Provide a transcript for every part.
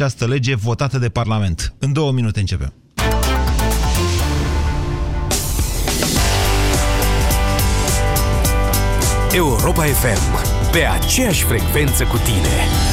această lege votată de Parlament. În două minute începem. Europa FM, pe aceeași frecvență cu tine.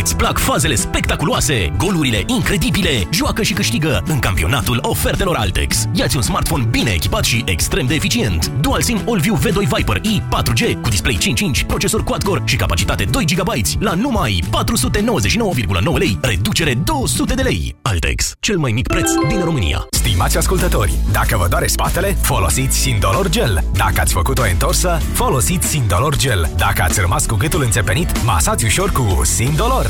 Îți plac fazele spectaculoase, golurile incredibile? Joacă și câștigă în campionatul ofertelor Altex. Iați un smartphone bine echipat și extrem de eficient. Dual SIM AllView V2 Viper i 4G cu display 5.5, procesor quad-core și capacitate 2 GB la numai 499,9 lei, reducere 200 de lei. Altex, cel mai mic preț din România. Stimați ascultători, dacă vă doare spatele, folosiți Sindolor Gel. Dacă ați făcut o întorsă, folosiți Sindolor Gel. Dacă ați rămas cu gâtul înțepenit, masați ușor cu Sindolor.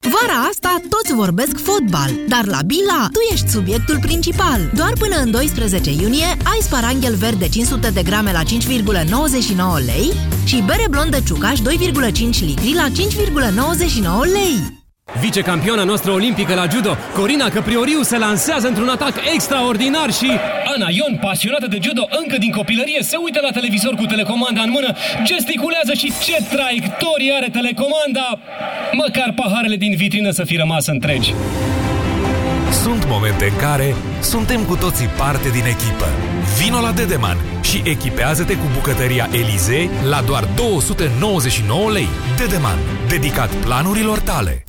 Vara asta toți vorbesc fotbal, dar la Bila tu ești subiectul principal. Doar până în 12 iunie ai sparanghel verde 500 de grame la 5,99 lei și bere blondă ciucaș 2,5 litri la 5,99 lei. Vicecampioana noastră olimpică la judo, Corina Căprioriu, se lansează într-un atac extraordinar și Ana Ion, pasionată de judo încă din copilărie, se uită la televizor cu telecomanda în mână, gesticulează și ce traiectorie are telecomanda! Măcar paharele din vitrină să fi rămas întregi. Sunt momente în care suntem cu toții parte din echipă. Vino la Dedeman și echipează-te cu bucătăria Elize la doar 299 lei. Dedeman, dedicat planurilor tale.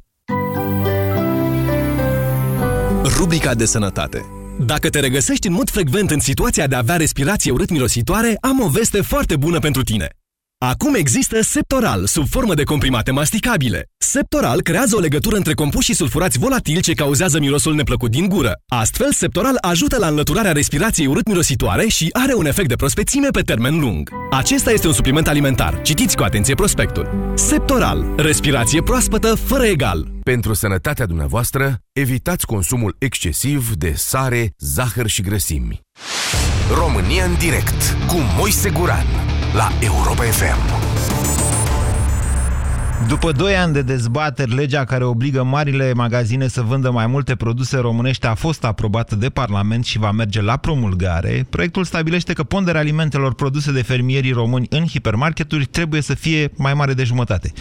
Rubrica de sănătate dacă te regăsești în mod frecvent în situația de a avea respirație urât-mirositoare, am o veste foarte bună pentru tine. Acum există Septoral, sub formă de comprimate masticabile. Septoral creează o legătură între compuși sulfurați volatili ce cauzează mirosul neplăcut din gură. Astfel, Septoral ajută la înlăturarea respirației urât-mirositoare și are un efect de prospețime pe termen lung. Acesta este un supliment alimentar. Citiți cu atenție prospectul. Septoral. Respirație proaspătă fără egal. Pentru sănătatea dumneavoastră, evitați consumul excesiv de sare, zahăr și grăsimi. România în direct cu Moise Guran la Europa FM. După 2 ani de dezbateri, legea care obligă marile magazine să vândă mai multe produse românești a fost aprobată de Parlament și va merge la promulgare. Proiectul stabilește că ponderea alimentelor produse de fermierii români în hipermarketuri trebuie să fie mai mare de jumătate.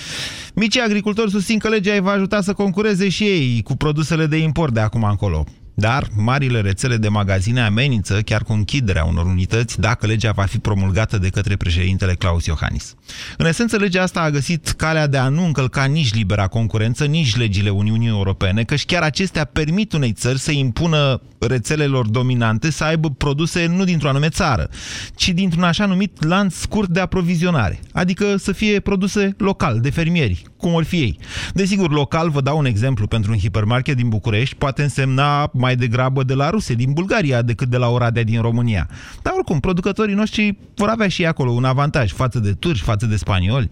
Micii agricultori susțin că legea îi va ajuta să concureze și ei cu produsele de import de acum încolo. Dar marile rețele de magazine amenință chiar cu închiderea unor unități dacă legea va fi promulgată de către președintele Claus Iohannis. În esență, legea asta a găsit calea de a nu încălca nici libera concurență, nici legile Uniunii Europene, căci chiar acestea permit unei țări să impună rețelelor dominante să aibă produse nu dintr-o anume țară, ci dintr-un așa numit lanț scurt de aprovizionare, adică să fie produse local, de fermieri, cum or fi ei. Desigur, local, vă dau un exemplu pentru un hipermarket din București, poate însemna mai degrabă de la ruse, din Bulgaria, decât de la Oradea din România. Dar oricum, producătorii noștri vor avea și acolo un avantaj față de turci, față de spanioli.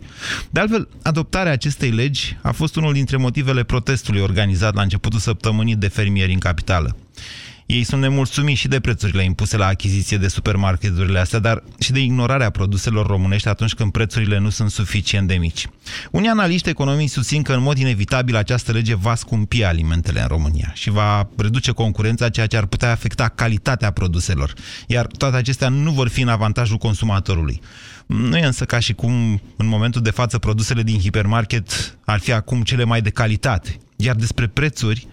De altfel, adoptarea acestei legi a fost unul dintre motivele protestului organizat la începutul săptămânii de fermieri în capitală. Ei sunt nemulțumiți și de prețurile impuse la achiziție de supermarketurile astea, dar și de ignorarea produselor românești atunci când prețurile nu sunt suficient de mici. Unii analiști economii susțin că în mod inevitabil această lege va scumpi alimentele în România și va reduce concurența, ceea ce ar putea afecta calitatea produselor. Iar toate acestea nu vor fi în avantajul consumatorului. Nu e însă ca și cum în momentul de față produsele din hipermarket ar fi acum cele mai de calitate. Iar despre prețuri,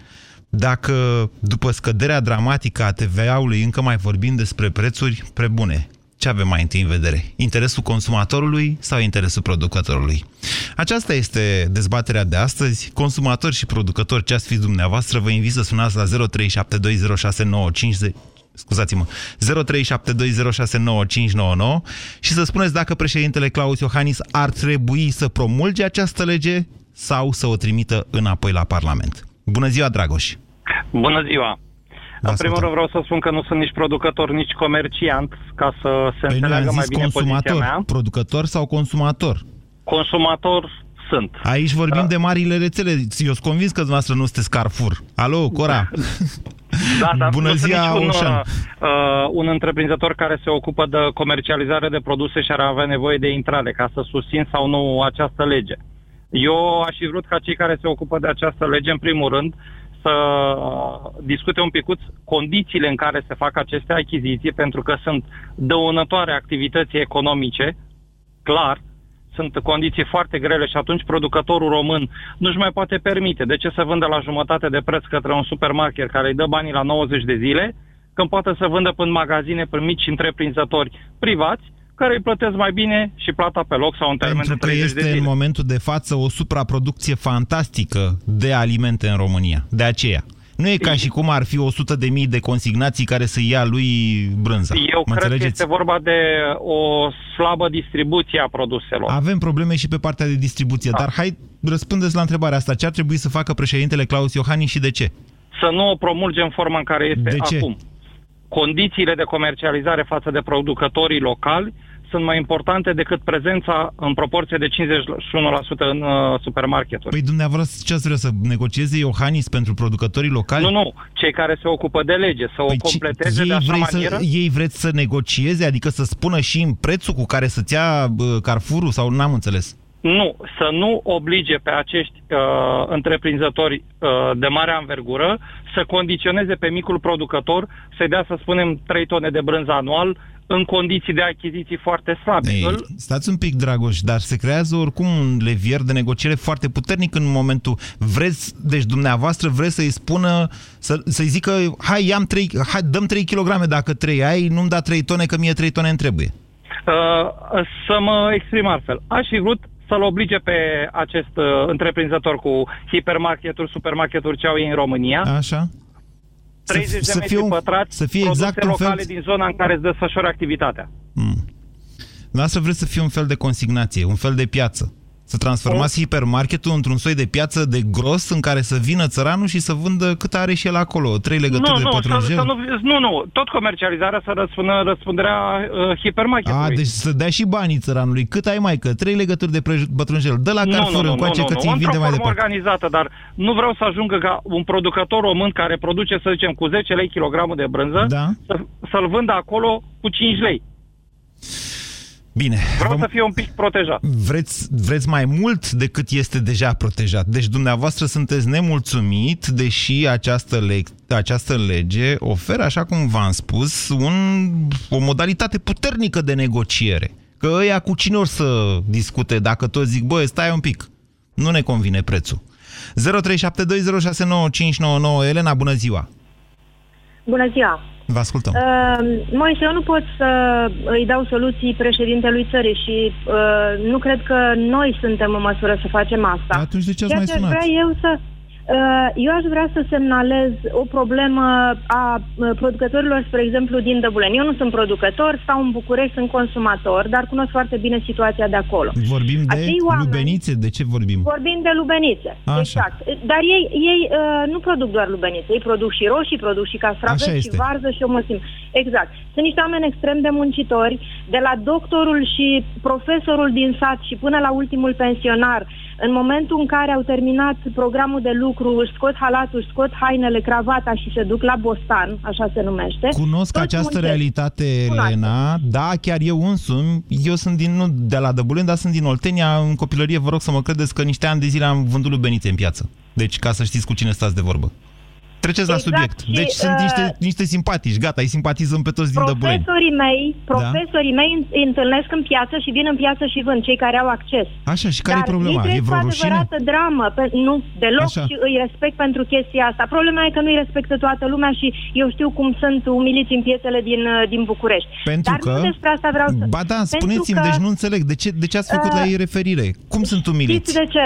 dacă după scăderea dramatică a TVA-ului încă mai vorbim despre prețuri prebune, ce avem mai întâi în vedere? Interesul consumatorului sau interesul producătorului? Aceasta este dezbaterea de astăzi. Consumatori și producători, ce ați fi dumneavoastră, vă invit să sunați la 03720695 scuzați-mă, 0372069599 și să spuneți dacă președintele Claus Iohannis ar trebui să promulge această lege sau să o trimită înapoi la Parlament. Bună ziua, Dragoș! Bună ziua! Vă în primul ascultăm. rând vreau să spun că nu sunt nici producător, nici comerciant, ca să se Păi noi înțeleagă am mai zis bine poziția consumator, mea. producător sau consumator? Consumator sunt. Aici vorbim Da. de marile rețele. Eu sunt convins că dumneavoastră nu sunteți Carrefour. Alo, Cora? Da, dar Bună nu sunt ziua, niciun, Oșan. uh, un întreprinzător care se ocupă de comercializare de produse și ar avea nevoie de intrare ca să susțin sau nu această lege. Eu aș fi vrut ca cei care se ocupă de această lege, în primul rând, să uh, discute un picuț condițiile în care se fac aceste achiziții, pentru că sunt dăunătoare activității economice, clar, sunt condiții foarte grele și atunci producătorul român nu-și mai poate permite. De ce să vândă la jumătate de preț către un supermarket care îi dă banii la 90 de zile, când poate să vândă până în magazine, prin mici întreprinzători privați, care îi plătesc mai bine și plata pe loc sau în termen Pentru de că 30 de este zile. în momentul de față o supraproducție fantastică de alimente în România. De aceea. Nu e ca și cum ar fi 100 de mii de consignații care să ia lui brânza. Eu mă cred că înțelegeți? este vorba de o slabă distribuție a produselor. Avem probleme și pe partea de distribuție, Da. dar hai răspundeți la întrebarea asta. Ce ar trebui să facă președintele Claus Iohannis și de ce? Să nu o promulgem în forma în care este De ce? acum. Condițiile de comercializare față de producătorii locali sunt mai importante decât prezența în proporție de 51% în uh, supermarketuri. Păi dumneavoastră ce ați vrea să negocieze Iohannis pentru producătorii locali? Nu, nu, cei care se ocupă de lege, să o Păi ci- completeze de ei, așa vrei manieră. să, ei vreți să negocieze, adică să spună și în prețul cu care să-ți ia bă, Carrefour sau n-am înțeles? Nu, să nu oblige pe acești uh, întreprinzători uh, de mare anvergură să condiționeze pe micul producător să-i dea, să spunem, 3 tone de brânză anual în condiții de achiziții foarte slabe. Ei, Îl- stați un pic, Dragoș, dar se creează oricum un levier de negociere foarte puternic în momentul... Vreți, deci dumneavoastră vreți să-i spună, să, să-i zică, hai, ia 3, hai, dăm 3 kg dacă 3 ai, nu-mi da 3 tone, că mie 3 tone îmi trebuie. Uh, să mă exprim altfel. Aș fi vrut să-l oblige pe acest uh, întreprinzător cu hipermarketuri, supermarketuri ce au ei în România, Așa? 30 de să metri fie un- pătrați, să fie produse exact un fel- locale din zona în care îți desfășoară activitatea. Mm. Dumneavoastră vreți să fie un fel de consignație, un fel de piață. Să transformați hipermarketul într-un soi de piață de gros în care să vină țăranul și să vândă cât are și el acolo. Trei legături nu, de nu, să, pătrunjel. să nu, nu, nu, tot comercializarea să răspundă răspunderea uh, hipermarketului. A, deci să dea și banii țăranului. Cât ai mai că? Trei legături de prej- pătrunjel. Dă la nu, Carrefour nu, nu, încoace nu, că nu, ți-i vinde într-o mai formă departe. organizată, dar nu vreau să ajungă ca un producător român care produce, să zicem, cu 10 lei kilogramul de brânză, Da. să, să-l vândă acolo cu 5 lei. Bine. Vreau Vă- să fie un pic protejat. Vreți, vreți mai mult decât este deja protejat. Deci dumneavoastră sunteți nemulțumit, deși această, le- această lege oferă, așa cum v-am spus, un, o modalitate puternică de negociere. Că ăia cu cine or să discute dacă toți zic, băi, stai un pic, nu ne convine prețul. 0372069599 Elena, bună ziua! Bună ziua! Vă ascultăm. Uh, Moise, eu nu pot să îi dau soluții președintelui țării și uh, nu cred că noi suntem în măsură să facem asta. Atunci de ce ați Ceea mai ce aș sunat? vrea eu să... Uh, eu aș vrea să semnalez o problemă a uh, producătorilor, spre exemplu, din Dăbuleni. Eu nu sunt producător, stau în București, sunt consumator, dar cunosc foarte bine situația de acolo. Vorbim de Acei oameni- lubenițe? De ce vorbim? Vorbim de lubenițe. Așa. Exact. Dar ei, ei uh, nu produc doar lubenițe, ei produc și roșii, produc și Așa castraveți și este. varză și o mulțime. Exact. Sunt niște oameni extrem de muncitori, de la doctorul și profesorul din sat și până la ultimul pensionar. În momentul în care au terminat programul de lucru, își scot halatul, își scot hainele, cravata și se duc la bostan, așa se numește. Cunosc Toți această muncesc. realitate, Cunoaște. Elena. Da, chiar eu însumi. Eu sunt din, nu de la Dăbuleni, dar sunt din Oltenia. În copilărie vă rog să mă credeți că niște ani de zile am vândut lubenițe în piață. Deci, ca să știți cu cine stați de vorbă. Treceți la Exact subiect. și, Deci sunt uh, niște, niște simpatici. Gata, îi simpatizăm pe toți din Dăbuleni. Profesorii mei, profesorii mei îi întâlnesc în piață și vin în piață și vând, cei care au acces. Așa, și care Dar e problema? ei E trăiesc vreo o rușine? adevărată dramă. Pe, nu, deloc Așa. și îi respect pentru chestia asta. Problema e că nu îi respectă toată lumea și eu știu cum sunt umiliți în piețele din, uh, din București. Pentru Dar că... nu despre asta vreau să... Ba da, Pentru spuneți-mi, că- deci nu înțeleg. De ce, de ce ați făcut Uh, la ei referire? Cum sunt umiliți? Știți de ce?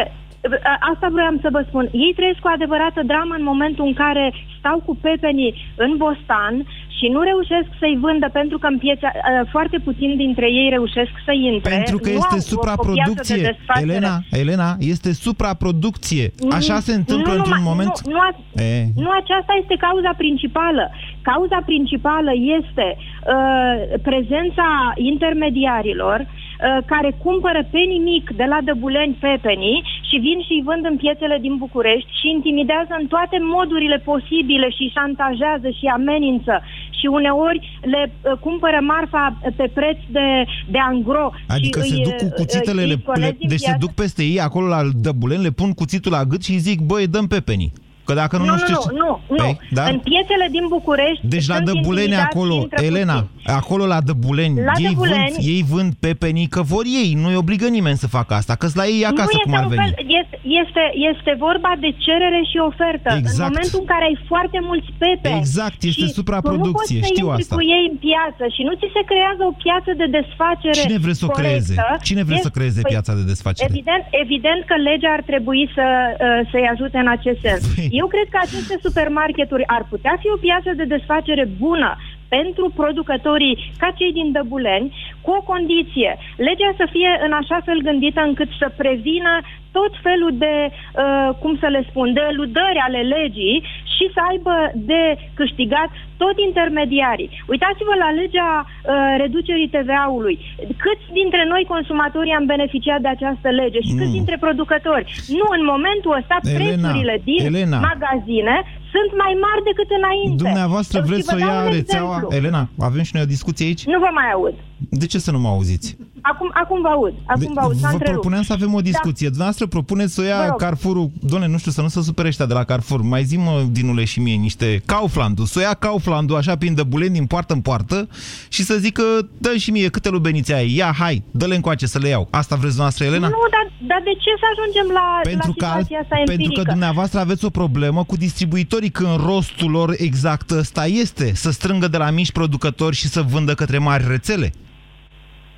Asta vroiam să vă spun. Ei trăiesc cu adevărată dramă în momentul în care stau cu pepenii în bostan și nu reușesc să-i vândă pentru că în piața uh, foarte puțini dintre ei reușesc să intre. Pentru că Nu este au o- o piață de supraproducție. desfacere. Elena, Elena, este supraproducție. Așa se întâmplă nu, într-un numai- moment... Nu, nu, a, E. nu aceasta este cauza principală. Cauza principală este uh, prezența intermediarilor uh, care cumpără pe nimic de la Dăbuleni pe penii și vin și îi vând în piețele din București și intimidează în toate modurile posibile și șantajează și amenință și uneori le uh, cumpără marfa pe preț de, de angro. Adică și se îi, duc cu uh, cuțitele, îi le, scolezi le, în deci se piață. duc peste ei acolo la dăbulen, le pun cuțitul la gât și îi zic, băi, dăm pepenii. Că dacă nu, Nu, nu nu, știu... nu, ce- nu, nu. Păi, da? În piețele din București Deci la sunt Dăbuleni intimidați acolo, și intră Elena, puțin. acolo la Dăbuleni, La ei, Dăbuleni- vând, ei vând pepenii că vor ei, nu-i obligă nimeni să facă asta, că la ei acasă nu cum este ar un veni. fel, este, este, este vorba de cerere și ofertă. Exact. În momentul în care ai foarte mulți pepe Exact, este și supraproducție, tu nu poți să știu intri asta. cu ei în piață și nu ți se creează o piață de desfacere Cine vrea să o creeze? corectă, Cine vrea să este- creeze păi, piața de desfacere? Evident, evident că legea ar trebui să, uh, să-i ajute în acest sens. Păi. Eu cred că aceste supermarketuri ar putea fi o piață de desfacere bună pentru producătorii ca cei din Dăbuleni, cu o condiție. Legea să fie în așa fel gândită încât să prevină tot felul de, uh, cum să le spun, de eludări ale legii și să aibă de câștigat tot intermediarii. Uitați-vă la legea uh, reducerii TVA-ului. Câți dintre noi consumatorii am beneficiat de această lege și câți Nu. dintre producători? Nu, în momentul ăsta Elena, prețurile din Elena. magazine sunt mai mari decât înainte. Dumneavoastră Și vreți vă să o dau ia un rețeaua... exemplu. Elena, avem și noi o discuție aici? Nu vă mai aud. De ce să nu mă auziți? Acum, acum vă aud. Acum vă aud. S-a vă întrerupt. propuneam să avem o Da. discuție. Dumneavoastră propuneți să o Vă ia rog. Carrefour-ul. Doamne, nu știu, să nu se supere ăștia de la Carrefour. Mai zi mă, dinule și mie, niște Kaufland-ul. Să o ia Kaufland-ul așa prin dăbuleni din poartă în poartă și să zică, dă și mie câte lubenițe ai. Ia, hai, dă-le încoace să le iau. Asta vreți dumneavoastră, Elena? Nu, dar, dar de ce să ajungem la, pentru la că, alt- situația asta pentru empirică? că dumneavoastră aveți o problemă cu distribuitorii când rostul lor exact ăsta este. Să strângă de la mici producători și să vândă către mari rețele.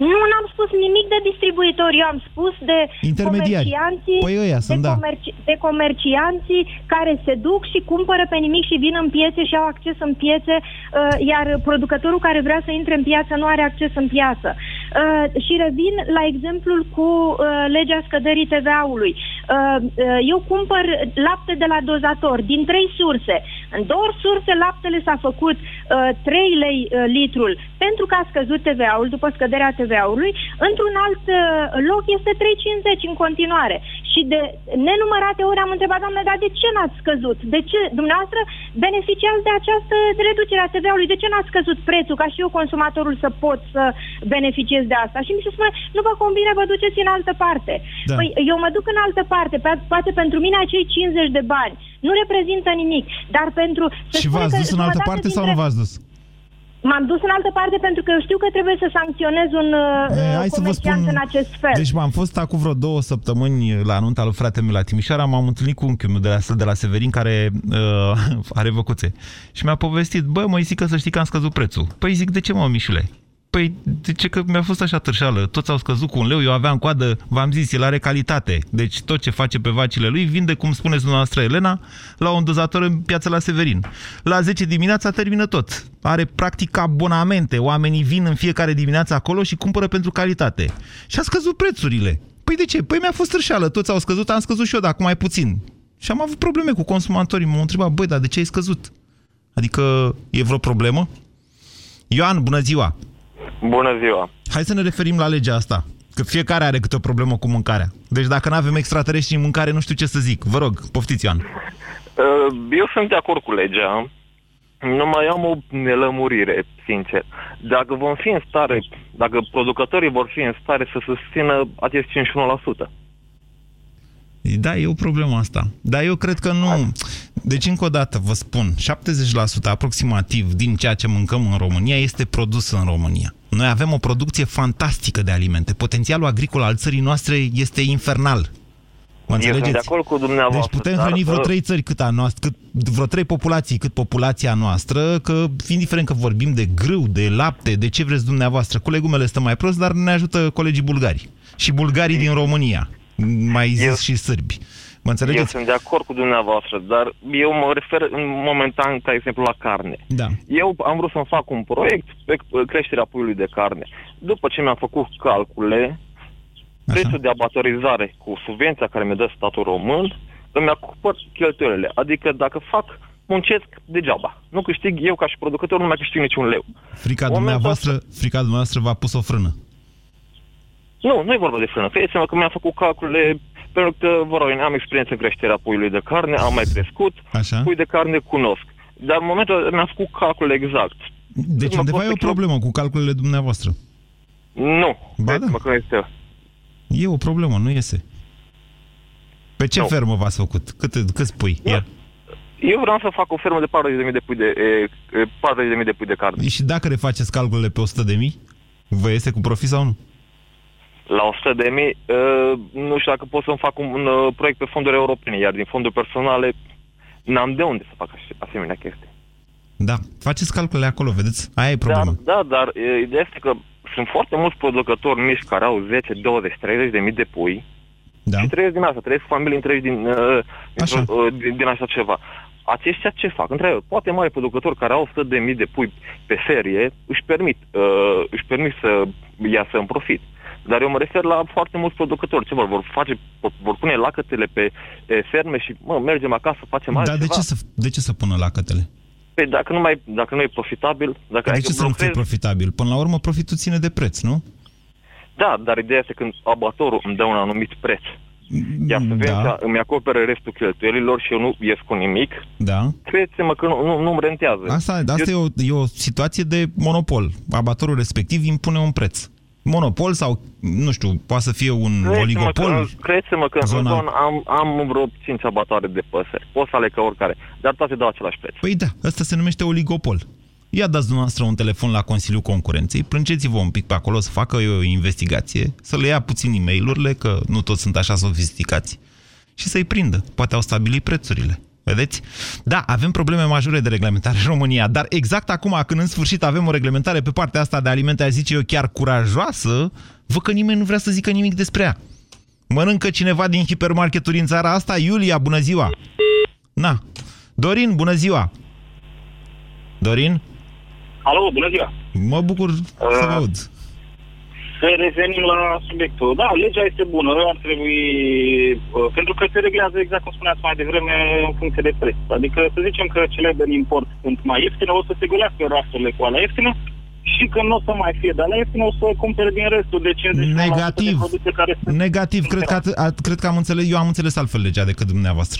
Nu, n-am spus nimic de distribuitori, eu am spus de Intermediari. comercianții, Păi ăia de, sunt, da. comerci, de comercianții care se duc și cumpără pe nimic și vin în piețe și au acces în piețe, uh, iar producătorul care vrea să intre în piață nu are acces în piață. Uh, și revin la exemplul cu uh, legea scăderii TVA-ului. Uh, uh, eu cumpăr lapte de la dozator din trei surse. În două surse laptele s-a făcut uh, 3 lei uh, litrul pentru că a scăzut TVA-ul după scăderea TVA-ului. Într-un alt uh, loc este 3,50 în continuare. Și de nenumărate ori am întrebat, doamne, dar de ce n-ați scăzut? De ce dumneavoastră beneficiați de această reducere a TVA-ului? De ce n-ați scăzut prețul ca și eu consumatorul să pot să beneficiez de asta? Și mi se spune, nu vă convine, vă duceți în altă parte. Da. Păi eu mă duc în altă parte, pe- poate pentru mine acei 50 de bani nu reprezintă nimic, dar pentru... se și spune v-ați că dus în altă jumătate parte sau dintre- nu v-ați dus? M-am dus în altă parte pentru că eu știu că trebuie să sancționez un E, uh, hai să vă comerciant spun... în acest fel. Deci m-am fost acum vreo două săptămâni la nunta lui frate meu la Timișoara, m-am întâlnit cu unchiul meu de la, de la Severin care uh, are văcuțe. Și mi-a povestit, bă, mă, zic că să știi că am scăzut prețul. Păi zic, de ce mă, Mișule? Păi, de ce că mi-a fost așa târșeală? Toți au scăzut cu un leu, eu aveam coadă, v-am zis, el are calitate. Deci tot ce face pe vacile lui vinde, cum spuneți dumneavoastră, Elena, la un dozator în piața la Severin. La 10 dimineața termină tot. Are practic abonamente. Oamenii vin în fiecare dimineață acolo și cumpără pentru calitate. Și a scăzut prețurile. Păi de ce? Păi mi-a fost târșeală. Toți au scăzut, am scăzut și eu, dar acum mai puțin. Și am avut probleme cu consumatorii. M-au întrebat, băi, dar de ce ai scăzut? Adică e vreo problemă? Ioan, bună ziua! Bună ziua! Hai să ne referim la legea asta. Că fiecare are câte o problemă cu mâncarea. Deci dacă nu avem extraterestri în mâncare, nu știu ce să zic. Vă rog, poftiți, Ioan. Uh, Eu sunt de acord cu legea, numai am o nelămurire, sincer. Dacă vom fi în stare, dacă producătorii vor fi în stare să susțină acest 51%. Da, e o problemă asta. Dar eu cred că nu... Deci, încă o dată, vă spun, 70% aproximativ din ceea ce mâncăm în România este produs în România. Noi avem o producție fantastică de alimente. Potențialul agricol al țării noastre este infernal. Mă Eu sunt de înțelegeți? acord cu dumneavoastră. Deci putem dar, hrăni vreo uh, trei țări cât a noastră, cât, vreo trei populații cât populația noastră, că indiferent că vorbim de grâu, de lapte, de ce vreți dumneavoastră, cu legumele stăm mai prost, dar ne ajută colegii bulgari. Și bulgarii din România, mai zis Eu- și sârbi. Mă Eu înțelegeți? sunt de acord cu dumneavoastră, dar eu mă refer în momentan, ca exemplu, la carne. Da. Eu am vrut să-mi fac un proiect pe uh, creșterea puiului de carne. După ce mi-am făcut calcule, prețul de abatorizare cu subvenția care mi-a dă statul român, îmi acopăr cheltuielile. Adică dacă fac, muncesc degeaba. Nu câștig eu ca și producător, nu mai câștig niciun leu. Frica Momentul dumneavoastră, frica dumneavoastră v-a pus o frână. Nu, nu e vorba de frână. Credeți-mă că mi-am făcut calculele Pentru că, vă rog, am experiență în creșterea puiului de carne, am mai crescut, Așa. pui de carne cunosc. Dar în momentul ăla mi-am făcut calcul exact. Deci Mă undeva pot e o să- problemă cu calculele dumneavoastră. Nu, Ba da. mă că nu este. E o problemă, nu iese. Pe ce Nu. fermă v-ați făcut? Cât, cât pui? Da. Ia. Eu vreau să fac o fermă de 40.000 de pui de, e, e, 40.000 de pui de carne. Și dacă refaceți calculele pe 100 de mii, vă iese cu profit sau nu? La 100 de mii, uh, nu știu dacă pot să-mi fac un, un uh, proiect pe fonduri europene, iar din fonduri personale n-am de unde să fac ase- asemenea chestii. Da, faceți calculele acolo, vedeți? Aia e problema. Da, da, dar uh, ideea este că sunt foarte mulți producători mici care au 10, 20, 30 de mii de pui Da. și trăiesc din asta, trăiesc familii întregi din, uh, Așa. dintr-o- uh, din, din așa ceva. Aceștia ce fac? Între poate mari producători care au 100 de mii de pui pe serie își permit, uh, își permit să iasă în profit. Dar eu mă refer la foarte mulți producători. Ce vor? Vor, face, vor, vor pune lacătele pe e, ferme și mă, mergem acasă, facem Dar altceva. de ce, să, de ce să pună lacătele? Păi dacă nu, mai, dacă nu e profitabil, dacă De ai ce să nu fie profitabil? Până la urmă, profitul ține de preț, nu? Da, dar ideea este când abatorul îmi dă un anumit preț, iar subvenția Da, îmi acoperă restul cheltuielilor și eu nu ies cu nimic, da. credeți-mă că nu, nu, nu-mi rentează. Asta, asta eu, e, o, e o situație de monopol. Abatorul respectiv impune un preț. Monopol sau, nu știu, poate să fie un credeți-mă oligopol. Că, credeți-mă că Zona- în zonă am, am vreo 5 abatoare de păsări. Pot să aleg ca oricare, dar toate dau același preț. Păi da, ăsta se numește oligopol. Ia dați dumneavoastră un telefon la Consiliul Concurenței, plângeți-vă un pic pe acolo să facă o investigație, să le ia puțin e mail că nu toți sunt așa sofisticați, și să-i prindă. Poate au stabilit prețurile. Vedeți? Da, avem probleme majore de reglementare în România, dar exact acum, când în sfârșit avem o reglementare pe partea asta de alimente, aș zice eu chiar curajoasă, văd că nimeni nu vrea să zică nimic despre ea. Mănâncă cineva din hipermarketuri în țara asta? Iulia, bună ziua! Na. Dorin, bună ziua! Dorin? Alo, bună ziua! Mă bucur să vă aud. Să revenim la subiectul. Da, legea este bună, ar trebui, uh, pentru că se reglează exact cum spuneați mai devreme în funcție de preț. Adică să zicem că cele de import sunt mai ieftine, o să se golească rafturile cu alea ieftine și când nu o să mai fie de alea ieftine, o să cumpere din restul de 50 Negativ. de produse care sunt... Negativ, cred că, at- a- cred că am înțeles, eu am înțeles altfel legea decât dumneavoastră.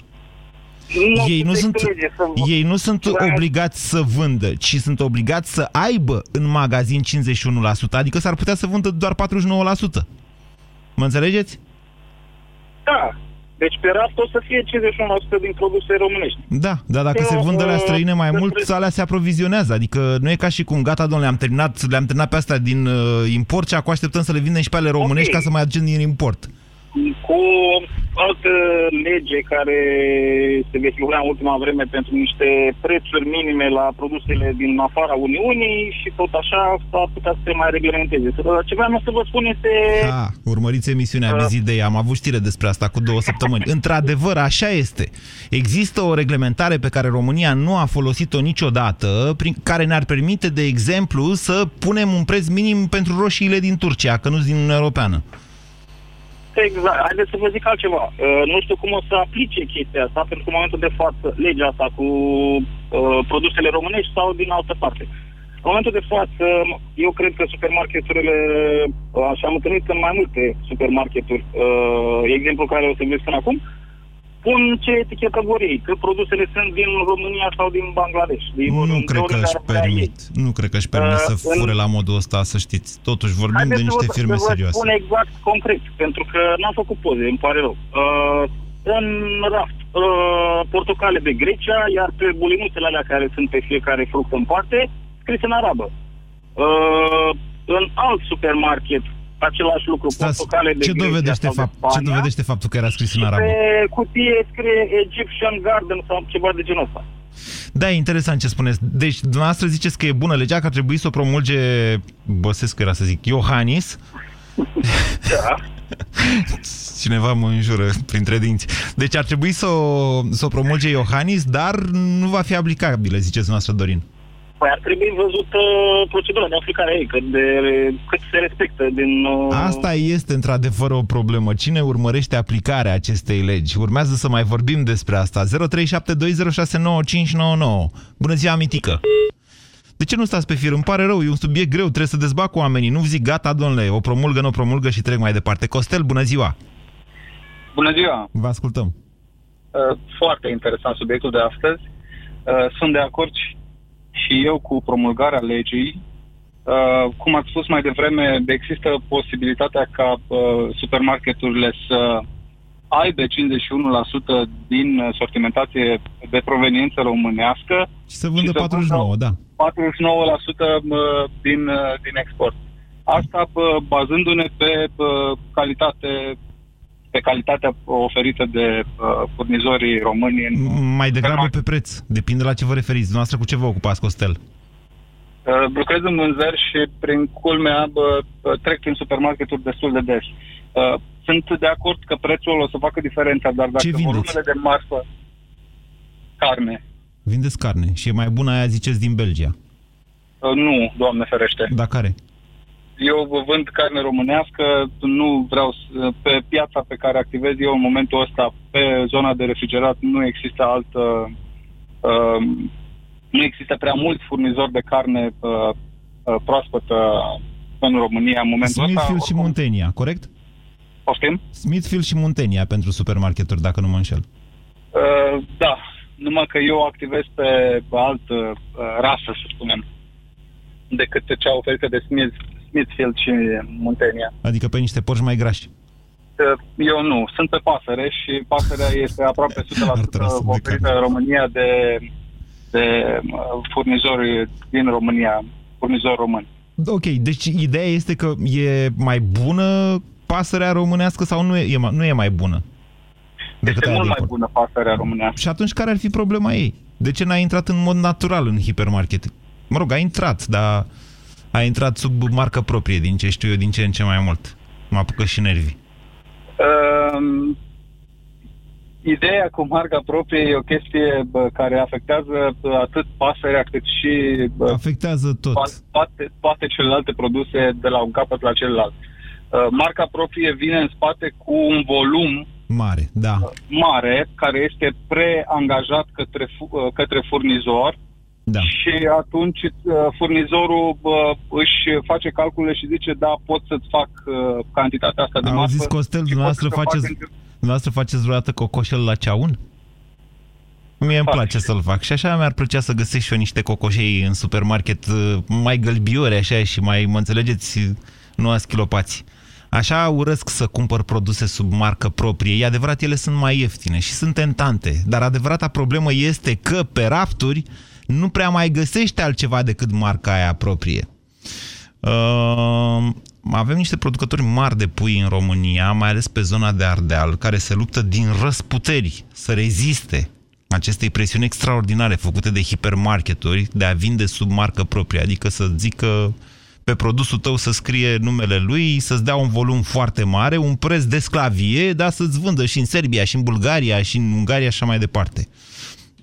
Nu Ei nu, se sunt, înțelege să- ei nu sunt Da. obligați să vândă, ci sunt obligați să aibă în magazin 51%, adică s-ar putea să vândă doar 49%. Mă înțelegeți? Da. Deci pe raft o să fie 51% din produse românești. Da, dar dacă Eu, se vând alea uh, străine mai mult, despre- alea se aprovizionează. Adică nu e ca și cum, gata, domnule, am terminat, le-am terminat pe astea din uh, import și acum așteptăm să le vindem și pe ale românești Ok. ca să mai aducem din import. Cu altă lege care se vehicula în ultima vreme pentru niște prețuri minime la produsele din afara Uniunii și tot așa s-ar putea să se mai reglementeze. Ce vreau să vă spun este... Da, urmăriți emisiunea, aveți idei, am avut știre despre asta cu două săptămâni. Într-adevăr, așa este. Există o reglementare pe care România nu a folosit-o niciodată, prin care ne-ar permite, de exemplu, să punem un preț minim pentru roșiile din Turcia, că nu sunt din Uniunea Europeană. Exact. Haideți să vă zic altceva. Uh, nu știu cum o să aplice chestia asta, pentru că în momentul de față, legea asta cu uh, produsele românești sau din altă parte. În momentul de față, eu cred că supermarketurile, uh, și am întâlnit în mai multe supermarketuri, uh, exemplu care o să vezi până acum, pun ce etichetă vor ei, că produsele sunt din România sau din Bangladesh. Din Nu oriunde cred că ar își vrea ei. permit. Nu cred că își permit Uh, să în- fure la modul ăsta, să știți. Totuși vorbim de Haideți să niște vă- firme să vă serioase. spun exact concret, pentru că n-am făcut poze, îmi pare rău. Uh, în raft, uh, portocale de Grecia, iar pe bulinuțele alea care sunt pe fiecare fruct în parte, scris în arabă. Uh, în alt supermarket, același lucru, Stați, portocale de ce Grecia dovedește, sau de fapt, ce Spania, dovedește faptul că era scris în și arabă? pe cutie scrie Egyptian Garden sau ceva de genul ăsta. Da, e interesant ce spuneți. Deci, dumneavoastră ziceți că e bună legea, că ar trebui să o promulge, Băsescu era să zic, Iohannis. Da. Cineva mă înjură printre dinți. Deci ar trebui să o, să o promulge Iohannis, dar nu va fi aplicabilă, ziceți dumneavoastră, Dorin. Păi ar trebui văzută procedura de aplicare a ei, cât, de, cât se respectă din... uh, Asta este într-adevăr o problemă. Cine urmărește aplicarea acestei legi? Urmează să mai vorbim despre asta. 0372069599. Bună ziua, Mitică! De ce nu stați pe fir? Îmi pare rău, e un subiect greu, trebuie să dezbat cu oamenii. Nu zic gata, domnule, o promulgă, nu o promulgă și trec mai departe. Costel, bună ziua! Bună ziua! Vă ascultăm. Uh, Foarte interesant subiectul de astăzi. Uh, Sunt de acord și- și eu cu promulgarea legii. Uh, Cum ați spus mai devreme, există posibilitatea ca uh, supermarketurile să aibă 51% din uh, sortimentație de proveniență românească Și să vândă Și să 49, da. 49% mă, din, uh, din export. Asta bă, bazându-ne pe bă, calitate pe calitatea oferită de uh, furnizorii români în M- Mai degrabă pe preț. Depinde la ce vă referiți. Dumneavoastră cu ce vă ocupați, Costel? Uh, lucrez în vânzări și prin culmea bă, bă, trec prin supermarketuri destul de des. Uh, sunt de acord că prețul o să facă diferența, dar dacă Ce vindeți? volumele de marfă, carne, Vindeți carne și e mai bună aia, ziceți, din Belgia. uh, nu, Doamne ferește. Dar care? Eu vă vând carne românească, nu vreau să, pe piața pe care activez eu în momentul ăsta, pe zona de refrigerat, nu există altă, uh, nu există prea mulți furnizori de carne uh, uh, proaspătă în România în momentul ăsta. Smithfield și Muntenia, corect? Poftim? Smithfield și Muntenia pentru supermarketuri, dacă nu mă înșel. Uh, da, numai că eu activez pe altă uh, rasă, să spunem, decât cea oferită de Smith, Smithfield și Muntenia. Adică pe niște porci mai grași. Uh, Eu nu, sunt pe pasăre și pasărea este aproape 100% oferită în România de, de uh, furnizori din România, furnizori români. Ok, deci ideea este că e mai bună pasărea românească sau nu e, e, mai- nu e mai bună? Decât Este aia mult de mai import? bună pasărea românească. Și atunci care ar fi problema ei? De ce n-a intrat în mod natural în hipermarket? Mă rog, a intrat, dar a intrat sub marcă proprie, din ce știu eu, din ce în ce mai mult. Mă apucă și nervii. Um, ideea cu marca proprie e o chestie bă, care afectează bă, atât pasărea cât și bă, Afectează tot. to- toate, toate celelalte produse de la un capăt la celălalt. Uh, marca proprie vine în spate cu un volum Mare, da. mare care este preangajat către, fu- uh, către furnizor Da. și atunci uh, furnizorul bă, își face calcule și zice da, pot să-ți fac uh, cantitatea asta de Au marfă zis Costel, și dumneavoastră pot să fac faceți, în- dumneavoastră faceți vreodată cocoșel la ceaun? Mie îmi Fac. place să-l fac și așa mi-ar plăcea să găsesc și eu niște cocoșei în supermarket uh, mai gălbiori așa și mai, mă înțelegeți, nu aschilopați. Așa urăsc să cumpăr produse sub marcă proprie. E adevărat, ele sunt mai ieftine și sunt tentante, dar adevărata problemă este că pe rafturi nu prea mai găsești altceva decât marca aia proprie. Uh, avem niște producători mari de pui în România, mai ales pe zona de Ardeal, care se luptă din răsputeri să reziste acestei presiuni extraordinare făcute de hipermarketuri de a vinde sub marcă proprie, adică să zică pe produsul tău să scrie numele lui, să-ți dea un volum foarte mare, un preț de sclavie, dar să-ți vândă și în Serbia, și în Bulgaria, și în Ungaria și așa mai departe.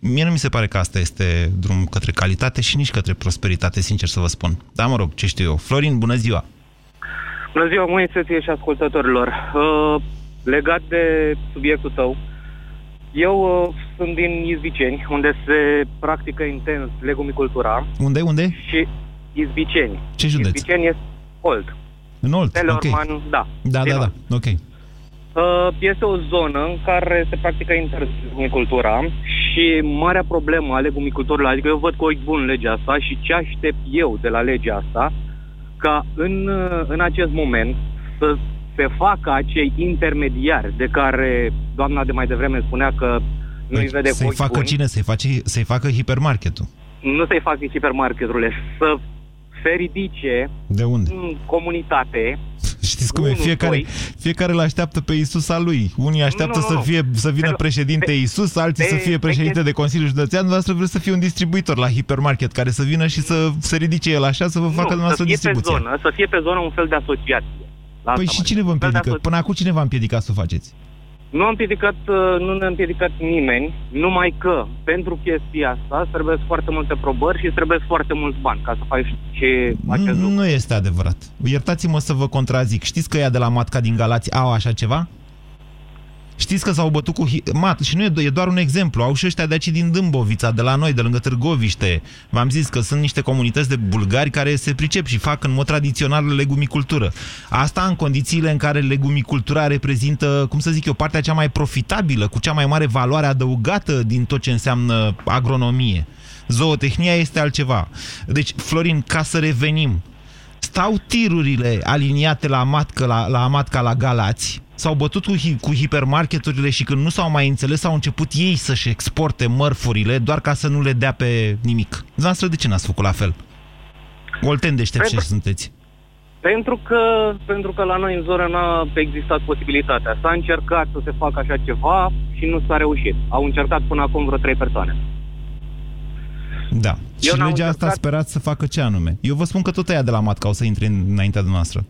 Mie nu mi se pare că asta este drum către calitate și nici către prosperitate, sincer să vă spun. Da, mă rog, ce știu eu. Florin, bună ziua! Bună ziua, Moise, ție și ascultătorilor. Uh, legat de subiectul tău, eu uh, sunt din Izbiceni, unde se practică intens legumicultura Unde, unde? și Izbiceni. Ce județ? Izbiceni este Olt. În Olt, Telorman, ok. da. Da, din da, Olt. da, ok. Uh, Este o zonă în care se practică intens legumicultura și marea problemă a legumicultorilor, adică eu văd cu ochi bun legea asta și ce aștept eu de la legea asta, ca în, uh, în acest moment să se facă acei intermediari de care doamna de mai devreme spunea că nu-i vede cu Păi, Să-i ochi facă buni. cine? Să-i, face, să-i facă hipermarketul. Nu să-i facă hipermarketurile, să se ridice De unde? în comunitate Știți cum e? Unu, Fiecare, doi. fiecare îl așteaptă pe Isus al lui. Unii așteaptă Nu, nu, să, nu. fie, să vină Pentru- președinte pe- Isus, alții pe- să fie pe președinte chesti- de Consiliul Județean, dumneavoastră vreți să fie un distribuitor la hipermarket care să vină și să se ridice el așa, să vă facă nu, să dumneavoastră fie pe distribuția. zonă, să fie pe zonă un fel de asociație. La Păi asta și mă cine vă refer. Un fel de împiedică? Până acum cine v-a împiedicat să o faceți? Nu am împiedicat, uh, nu ne-a împiedicat nimeni, numai că pentru chestia asta îți trebuie foarte multe probări și îți trebuie foarte mulți bani ca să faci ce acest lucru. Nu este adevărat. Iertați-mă să vă contrazic. Știți că ea de la Matca din Galați au așa ceva? Știți că s-au bătut cu... Mat, și nu e, e doar un exemplu. Au și ăștia de aici din Dâmbovița, de la noi, de lângă Târgoviște. V-am zis că sunt niște comunități de bulgari care se pricep și fac în mod tradițional legumicultură. Asta în condițiile în care legumicultura reprezintă, cum să zic eu, partea cea mai profitabilă, cu cea mai mare valoare adăugată din tot ce înseamnă agronomie. Zootehnia este altceva. Deci, Florin, ca să revenim, stau tirurile aliniate la matcă, la, la matca la Galați, s-au bătut cu, hi cu hipermarketurile și când nu s-au mai înțeles, au început ei să-și exporte mărfurile doar ca să nu le dea pe nimic. Dumneavoastră, de ce n-ați făcut la fel? Olten deștept ce sunteți. Pentru că, pentru că la noi în zonă n-a existat posibilitatea. S-a încercat să se facă așa ceva și nu s-a reușit. Au încercat până acum vreo trei persoane. Da. Eu și legea încercat... asta sperați să facă ce anume? Eu vă spun că tot aia de la matca o să intre înaintea noastră.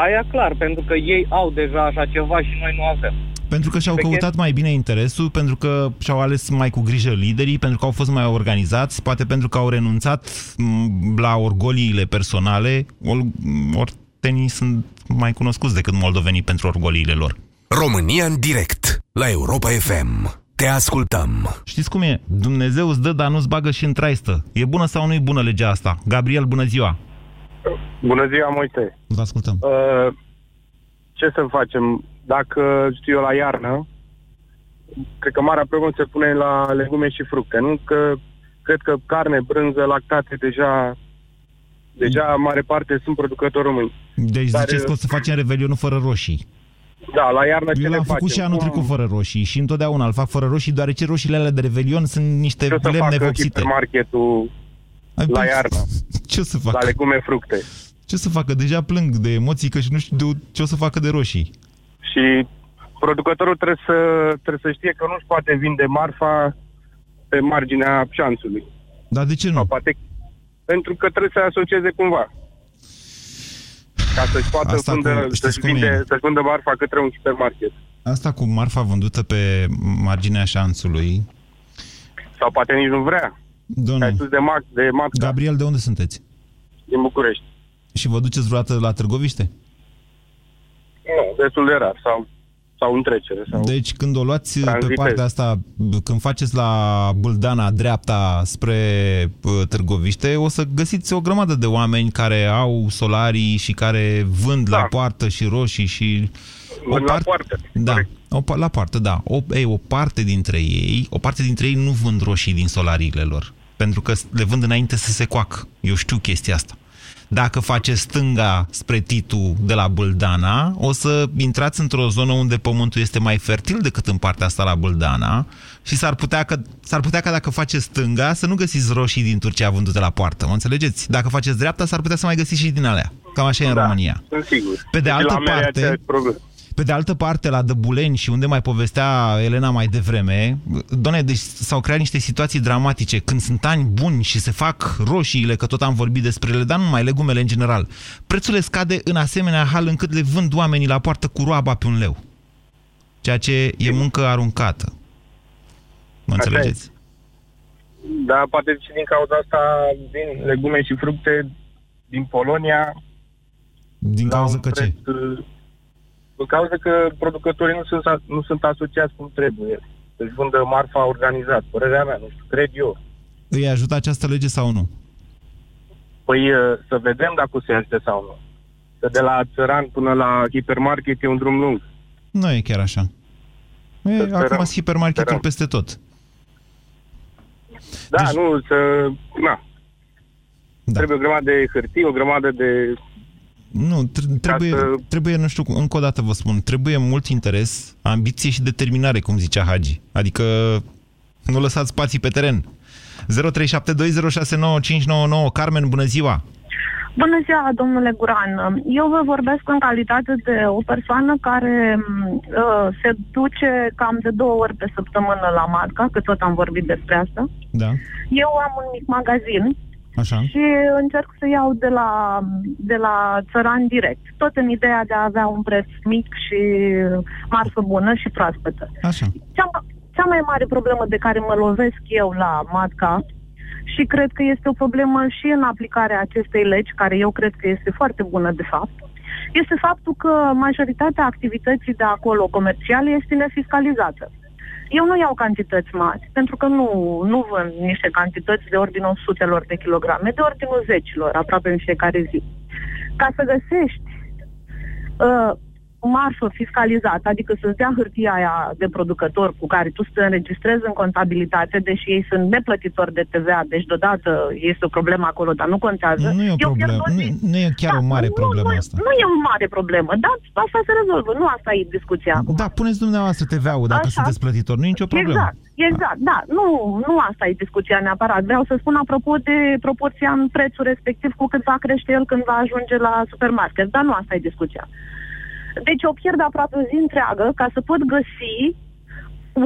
Aia clar, pentru că ei au deja așa ceva și noi nu avem. Pentru că și-au căutat mai bine interesul, pentru că și-au ales mai cu grijă liderii, pentru că au fost mai organizați, poate pentru că au renunțat la orgoliile personale. Ortenii sunt mai cunoscuți decât moldovenii pentru orgoliile lor. România în direct, la Europa FM. Te ascultăm. Știți cum e? Dumnezeu îți dă, dar nu-ți bagă și în traistă. E bună sau nu e bună legea asta? Gabriel, bună ziua! Bună ziua, Moise. Vă ascultăm. Uh, ce să facem? Dacă, știu eu, la iarnă, cred că marea problemă se pune la legume și fructe, nu? Că cred că carne, brânză, lactate, deja deja mare parte sunt producători români. Deci Dar, ziceți că o să facem revelionul fără roșii. Da, la iarnă Eu ce l-am făcut facem? și anul trecut fără roșii și întotdeauna îl fac fără roșii, deoarece roșiile alea de revelion sunt niște lemne vopsite. Marketul la iarnă? Ce o să facă? La legume, fructe. Ce să facă? Deja plâng de emoții că și nu știu de ce o să facă de roșii. Și producătorul trebuie să, trebuie să știe că nu-și poate vinde marfa pe marginea șansului. Dar de ce nu? Sau poate, pentru că trebuie să asocieze cumva. Ca să-și poată Asta vândă, cu- știți să-și, cum e? vinde, să-și vândă marfa către un supermarket. Asta cu marfa vândută pe marginea șanțului... Sau poate nici nu vrea. Domnule, Ai spus de, mac, de matca Gabriel, de unde sunteți? din București. Și vă duceți vreodată la Târgoviște? Nu, destul de rar. Sau, sau în trecere. Sau... Deci când o luați pe Tranzitez. partea asta, când faceți la Bâldana dreapta spre uh, Târgoviște, o să găsiți o grămadă de oameni care au solarii și care vând la poartă și roșii și... Vând la poartă. Da, o, pa- la poartă, da. O, ei, o parte dintre ei, o parte dintre ei nu vând roșii din solariile lor, pentru că le vând înainte să se coacă. Eu știu chestia asta. Dacă faceți stânga spre Titu de la Bâldana, o să intrați într-o zonă unde pământul este mai fertil decât în partea asta la Bâldana și s-ar putea, că, s-ar putea ca dacă faceți stânga să nu găsiți roșii din Turcia vândute la poartă, mă înțelegeți? Dacă faceți dreapta, s-ar putea să mai găsiți și din alea. Cam așa e în Da, România. Sunt sigur. Pe de Și altă la mere parte- aceeași problemă. Pe de altă parte, la Dăbuleni și unde mai povestea Elena mai devreme, doamne, deci s-au creat niște situații dramatice. Când sunt ani buni și se fac roșiile, că tot am vorbit despre ele, dar nu numai legumele în general, prețul le scade în asemenea hal încât le vând oamenii la poartă cu roaba pe un leu. Ceea ce e muncă aruncată. Mă Așa înțelegeți? Da, poate și din cauza asta, din legume și fructe din Polonia, Din cauza că ce? Uh, în cauza că producătorii nu sunt, nu sunt asociați cum trebuie. Deci vândă marfa organizat, părerea mea, nu știu, cred eu. Îi ajută această lege sau nu? Păi uh, să vedem dacă o se ajute sau nu. Că de la țăran până la hipermarket e un drum lung. Nu e chiar așa. E, sperăm, acum sunt hipermarketuri sperăm. peste tot. Da, deci... nu, să... Na. Da. Trebuie o grămadă de hârtie, o grămadă de... Nu, tr- trebuie, să- trebuie, nu știu, încă o dată vă spun, trebuie mult interes, ambiție și determinare, cum zicea Hagi. Adică nu lăsați spații pe teren. 0372069599 Carmen, bună ziua! Bună ziua, domnule Guran. Eu vă vorbesc în calitate de o persoană care uh, se duce cam de două ori pe săptămână la Matca, că tot am vorbit despre asta. Da, Eu am un mic magazin așa. și încerc să iau de la, de la țăran direct. Tot în ideea de a avea un preț mic și marfă bună și proaspătă. Așa. Cea, cea mai mare problemă de care mă lovesc eu la Matca și cred că este o problemă și în aplicarea acestei legi, care eu cred că este foarte bună de fapt, este faptul că majoritatea activității de acolo comerciale este nefiscalizată. Eu nu iau cantități mari, pentru că nu, nu vând niște cantități de ordinul sutelor de kilograme, de ordinul zecilor, aproape în fiecare zi. Ca să găsești uh, marfă fiscalizată, adică să-ți dea hârtia aia de producător cu care tu să te înregistrezi în contabilitate, deși ei sunt neplătitori de TVA, deci deodată este o problemă acolo, dar nu contează. Nu e o problemă, nu, nu e chiar da, o mare nu, problemă nu, asta. Nu e o mare problemă, dar asta se rezolvă, nu asta e discuția acum. Da, puneți dumneavoaă TVA-ul dacă Așa. sunteți plătitor, nu e nicio problemă. Exact, exact, da. Nu, nu asta e discuția neapărat. Vreau să spun apropo de proporția în prețul respectiv cu cât va crește el când va ajunge la supermarket, dar nu asta e discuția. Deci eu pierd aproape o zi întreagă ca să pot găsi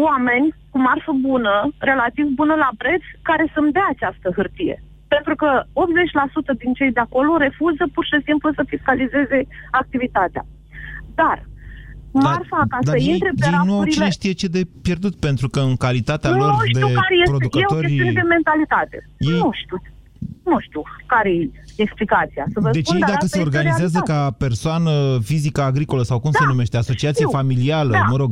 oameni cu marfă bună, relativ bună la preț, care să-mi dea această hârtie. Pentru că 80% din cei de acolo refuză pur și simplu să fiscalizeze activitatea. Dar marfa ca Dar să ei, intre pe ei nu au rafurile... cine știe ce de pierdut, pentru că în calitatea nu lor știu de care este, e o producători... chestiune de mentalitate. Ei- Nu știu. Nu știu care e explicația. Să vă Deci spun, ei dar dacă asta se este organizează realitate. ca persoană fizică agricolă sau cum se Da. numește, asociație Știu. familială, Da. mă rog,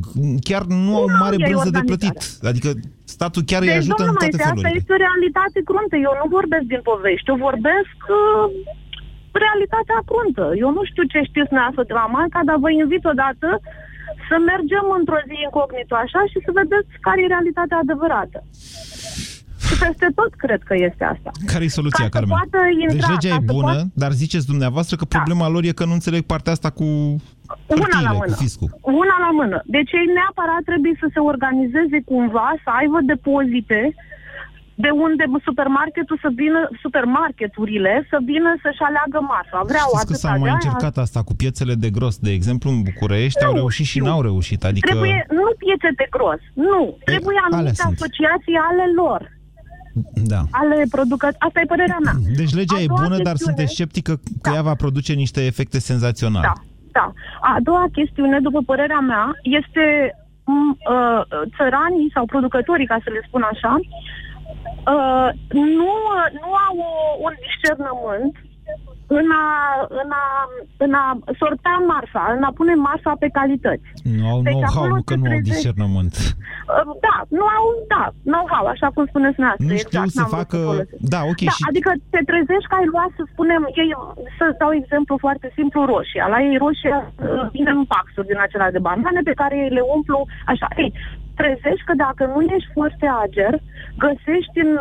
chiar nu au Nu, mare e brânză de organizarea. plătit. Adică statul chiar îi Deci, ajută în domnul toate Moise, asta felurile. este o realitate cruntă. Eu nu vorbesc din povești, eu vorbesc uh, realitatea cruntă. Eu nu știu ce știți dumneavoastră de la Maica, dar vă invit odată să mergem într-o zi incognito așa și să vedeți care e realitatea adevărată. Și peste tot cred că este asta. Care e soluția, Ca să Carmen? poată intra, deci legea ca e să bună, poată- dar ziceți dumneavoastră că problema lor e că nu înțeleg partea asta cu Una la hârtiile, cu mână. fiscul. Una la mână. Deci ei neapărat trebuie să se organizeze cumva, să aibă depozite de unde supermarketul să vină, supermarketurile să vină să-și aleagă masa. Vreau Știți că atâta s-a mai de aia. încercat asta cu piețele de gros, de exemplu, în București, au Nu, reușit și știu. n-au reușit. Adică Trebuie, nu piețe de gros, nu. Trebuie alea anumite sunt. asociații ale lor, Da. ale producători. Asta e părerea mea. Deci legea A e doua bună, dar chestiune- sunteți sceptică că ea va produce niște efecte senzaționale. Da, da. A doua chestiune, după părerea mea, este m, uh, țăranii sau producătorii, ca să le spun așa, uh, nu, nu au o- un discernământ în a, în, a, în a sorta marfa, în a pune marfa pe calități. Nu au Deci know-how, acolo nu că se nu au trezește- discernământ. Uh, Da, nu au, da, know-how, așa cum spuneți dumneavoastră. Nu exact, știu să n-am vrut facă... folosesc. Da, ok, Da, și... adică te trezești că ai luat, să spunem, ei, să dau exemplu foarte simplu, roșia. La ei roșia uh, vine în paxuri din acelea de banane pe care le umplu așa. Ei, trezești că dacă nu ești foarte ager, găsești în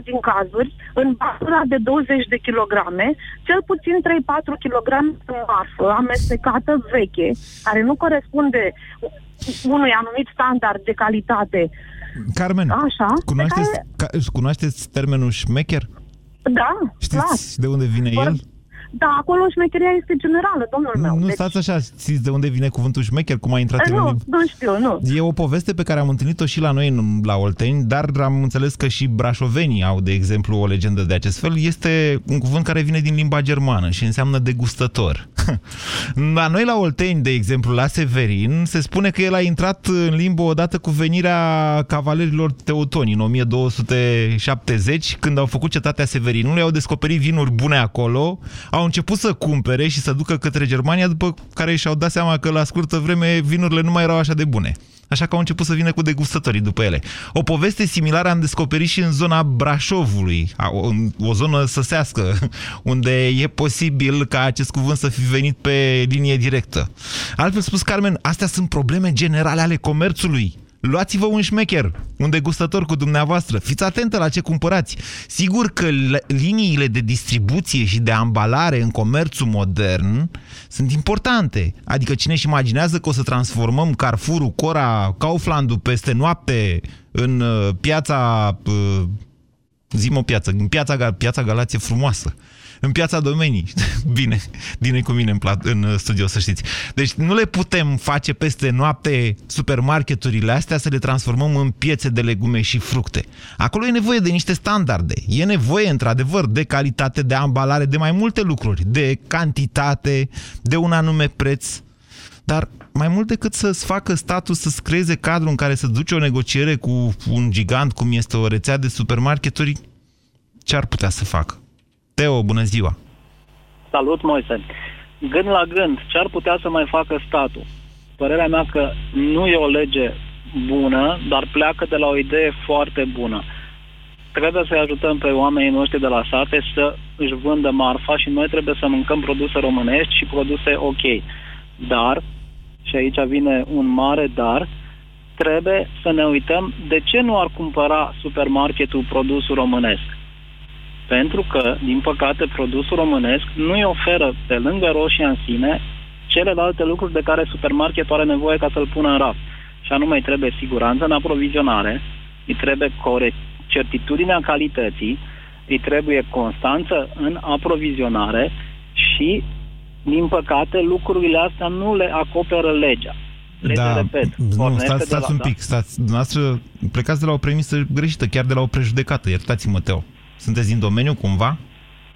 80% din cazuri, în basura de 20 de kilograme, cel puțin 3-4 kg de marfă amestecată veche, care nu corespunde unui anumit standard de calitate. Carmen, Așa, cunoașteți, pe ca, cunoașteți termenul șmecher? Da, clar. Știți de unde vine el? Da, acolo șmecheria este generală, domnul meu. Nu Deci- stați așa, știți de unde vine cuvântul șmecher, cum a intrat Eh, el în Nu, limba? nu știu, nu. E o poveste pe care am întâlnit-o și la noi în, la Olteni, dar am înțeles că și brașovenii au, de exemplu, o legendă de acest fel. Este un cuvânt care vine din limba germană și înseamnă degustător. la noi la Olteni, de exemplu, la Severin, se spune că el a intrat în limbă odată cu venirea cavalerilor teutoni în 1270, când au făcut cetatea Severinului, au descoperit vinuri bune acolo, au început să cumpere și să ducă către Germania, după care și-au dat seama că la scurtă vreme vinurile nu mai erau așa de bune. Așa că au început să vină cu degustătorii după ele. O poveste similară am descoperit și în zona Brașovului, a- o, o zonă săsească, unde e posibil ca acest cuvânt să fi venit pe linie directă. Altfel spus, Carmen, astea sunt probleme generale ale comerțului. Luați-vă un șmecher, un degustător cu dumneavoastră. Fiți atentă la ce cumpărați. Sigur că le- liniile de distribuție și de ambalare în comerțul modern sunt importante. Adică cine își imaginează că o să transformăm Carrefour-ul, Cora, Kaufland-ul peste noapte în uh, piața... Uh, Zim o piață, în piața, Ga- piața Galație frumoasă, în piața domenii. Bine, bine cu mine în, plat, în uh, studio, să știți. Deci nu le putem face peste noapte supermarketurile astea să le transformăm în piețe de legume și fructe. Acolo e nevoie de niște standarde. E nevoie, într-adevăr, de calitate, de ambalare, de mai multe lucruri, de cantitate, de un anume preț. Dar mai mult decât să-ți facă statul să-ți creeze cadrul în care să duci o negociere cu un gigant, cum este o rețea de supermarketuri, ce ar putea să facă? Teo, bună ziua! Salut, Moise. gând la gând, ce ar putea să mai facă statul? Părerea mea că nu e o lege bună, dar pleacă de la o idee foarte bună. Trebuie să-i ajutăm pe oamenii noștri de la sate să își vândă marfa și noi trebuie să mâncăm produse românești și produse ok. Dar, și aici vine un mare dar, trebuie să ne uităm de ce nu ar cumpăra supermarketul produsul românesc. Pentru că, din păcate, produsul românesc nu îi oferă, pe lângă roșia în sine, celelalte lucruri de care supermarketul are nevoie ca să-l pună în raft. Și anume, îi trebuie siguranță în aprovizionare, îi trebuie corect, certitudinea calității, îi trebuie constanță în aprovizionare și, din păcate, lucrurile astea nu le acoperă legea. Deci, da, repet, nu, stați, de la- stați un da. pic, stați. Dumneavoastră plecați de la o premisă greșită, chiar de la o prejudecată. Iertați-mă, Teo. Sunteți din domeniu, cumva?